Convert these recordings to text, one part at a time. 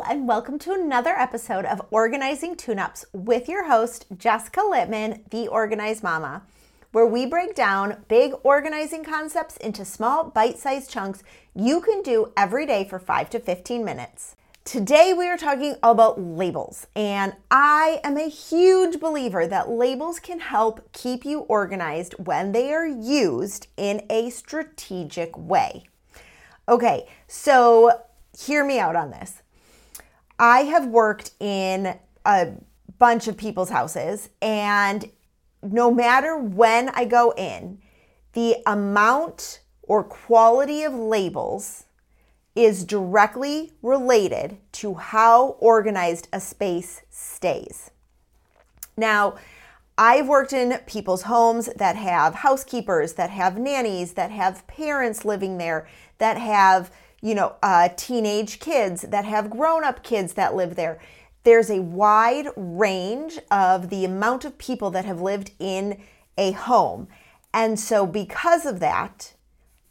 And welcome to another episode of Organizing Tune Ups with your host, Jessica Litman, the Organized Mama, where we break down big organizing concepts into small, bite sized chunks you can do every day for 5 to 15 minutes. Today, we are talking about labels, and I am a huge believer that labels can help keep you organized when they are used in a strategic way. Okay, so hear me out on this. I have worked in a bunch of people's houses, and no matter when I go in, the amount or quality of labels is directly related to how organized a space stays. Now, I've worked in people's homes that have housekeepers, that have nannies, that have parents living there, that have you know, uh, teenage kids that have grown up kids that live there. There's a wide range of the amount of people that have lived in a home. And so, because of that,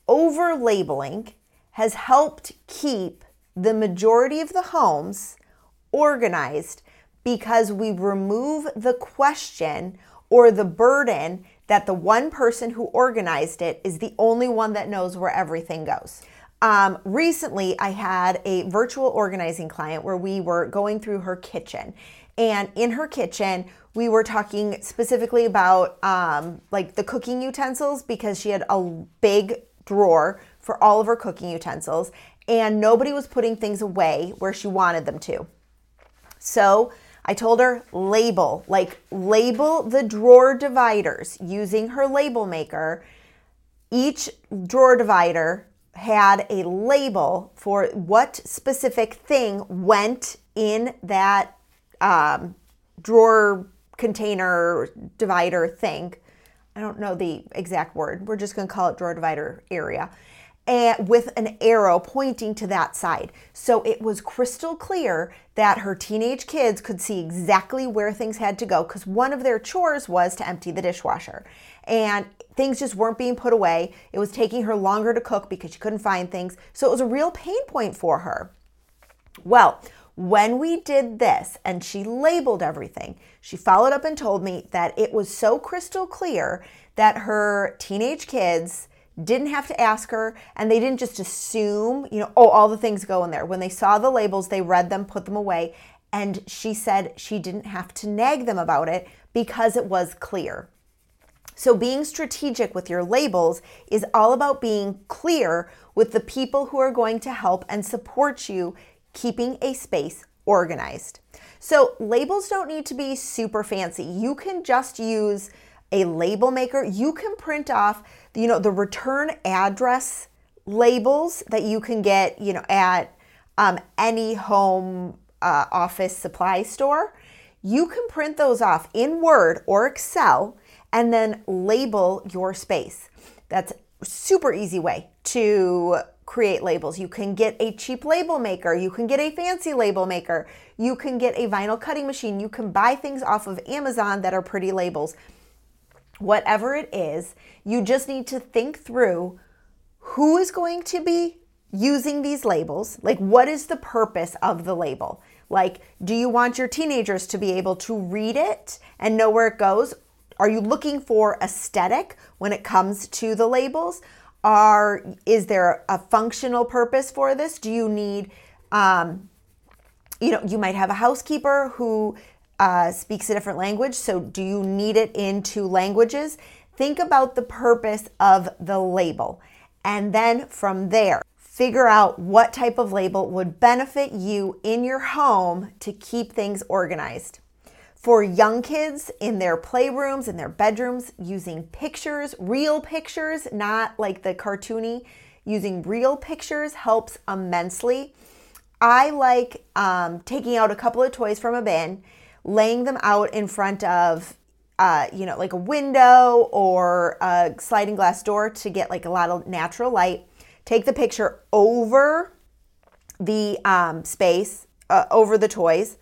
over labeling has helped keep the majority of the homes organized because we remove the question or the burden that the one person who organized it is the only one that knows where everything goes. Um, recently, I had a virtual organizing client where we were going through her kitchen. And in her kitchen, we were talking specifically about um, like the cooking utensils because she had a big drawer for all of her cooking utensils, and nobody was putting things away where she wanted them to. So I told her label, like label the drawer dividers using her label maker. Each drawer divider had a label for what specific thing went in that um, drawer container divider thing. I don't know the exact word. We're just going to call it drawer divider area. And with an arrow pointing to that side. So it was crystal clear that her teenage kids could see exactly where things had to go because one of their chores was to empty the dishwasher. And things just weren't being put away. It was taking her longer to cook because she couldn't find things. So it was a real pain point for her. Well, when we did this and she labeled everything, she followed up and told me that it was so crystal clear that her teenage kids didn't have to ask her and they didn't just assume, you know, oh, all the things go in there. When they saw the labels, they read them, put them away. And she said she didn't have to nag them about it because it was clear. So, being strategic with your labels is all about being clear with the people who are going to help and support you keeping a space organized. So, labels don't need to be super fancy. You can just use a label maker. You can print off, you know, the return address labels that you can get, you know, at um, any home uh, office supply store. You can print those off in Word or Excel and then label your space. That's super easy way to create labels. You can get a cheap label maker, you can get a fancy label maker, you can get a vinyl cutting machine, you can buy things off of Amazon that are pretty labels. Whatever it is, you just need to think through who is going to be using these labels? Like, what is the purpose of the label? Like, do you want your teenagers to be able to read it and know where it goes? Are you looking for aesthetic when it comes to the labels? Are is there a functional purpose for this? Do you need, um, you know, you might have a housekeeper who uh, speaks a different language. So do you need it in two languages? Think about the purpose of the label, and then from there, figure out what type of label would benefit you in your home to keep things organized for young kids in their playrooms, in their bedrooms, using pictures, real pictures, not like the cartoony, using real pictures helps immensely. I like um, taking out a couple of toys from a bin, laying them out in front of, uh, you know, like a window or a sliding glass door to get like a lot of natural light. Take the picture over the um, space, uh, over the toys,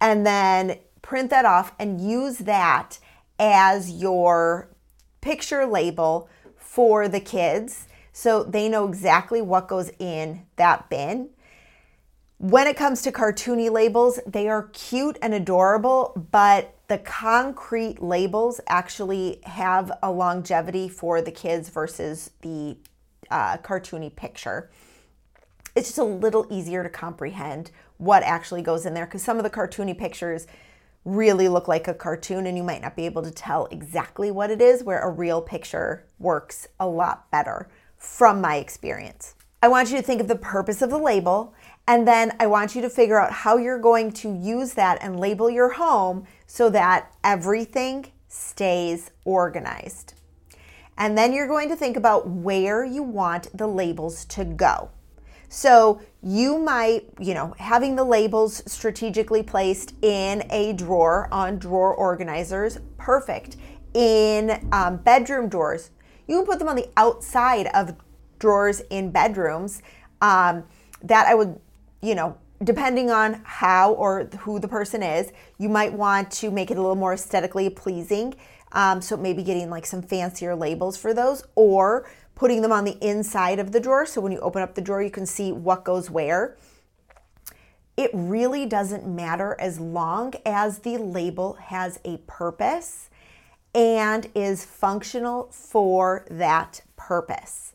and then print that off and use that as your picture label for the kids so they know exactly what goes in that bin. When it comes to cartoony labels, they are cute and adorable, but the concrete labels actually have a longevity for the kids versus the uh, cartoony picture. It's just a little easier to comprehend what actually goes in there because some of the cartoony pictures really look like a cartoon and you might not be able to tell exactly what it is, where a real picture works a lot better from my experience. I want you to think of the purpose of the label, and then I want you to figure out how you're going to use that and label your home so that everything stays organized. And then you're going to think about where you want the labels to go. So you might, you know, having the labels strategically placed in a drawer on drawer organizers, perfect. In um, bedroom drawers, you can put them on the outside of drawers in bedrooms. Um, that I would, you know, depending on how or who the person is, you might want to make it a little more aesthetically pleasing. Um, so maybe getting like some fancier labels for those or putting them on the inside of the drawer. So when you open up the drawer, you can see what goes where. It really doesn't matter as long as the label has a purpose and is functional for that purpose.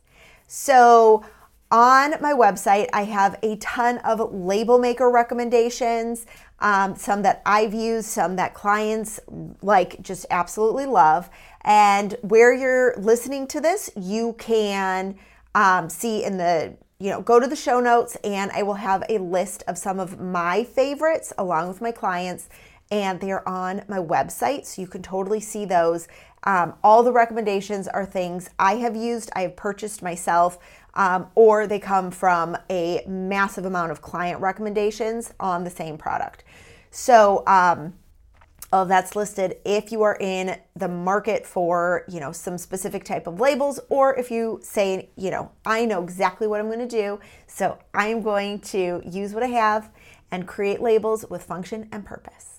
So on my website, I have a ton of label maker recommendations, um, some that I've used, some that clients like just absolutely love. And where you're listening to this, you can um, see in the you know, go to the show notes and I will have a list of some of my favorites along with my clients, and they are on my website. So you can totally see those. Um, all the recommendations are things I have used, I have purchased myself um, or they come from a massive amount of client recommendations on the same product. So, um, that's listed if you are in the market for you know some specific type of labels or if you say you know i know exactly what i'm going to do so i'm going to use what i have and create labels with function and purpose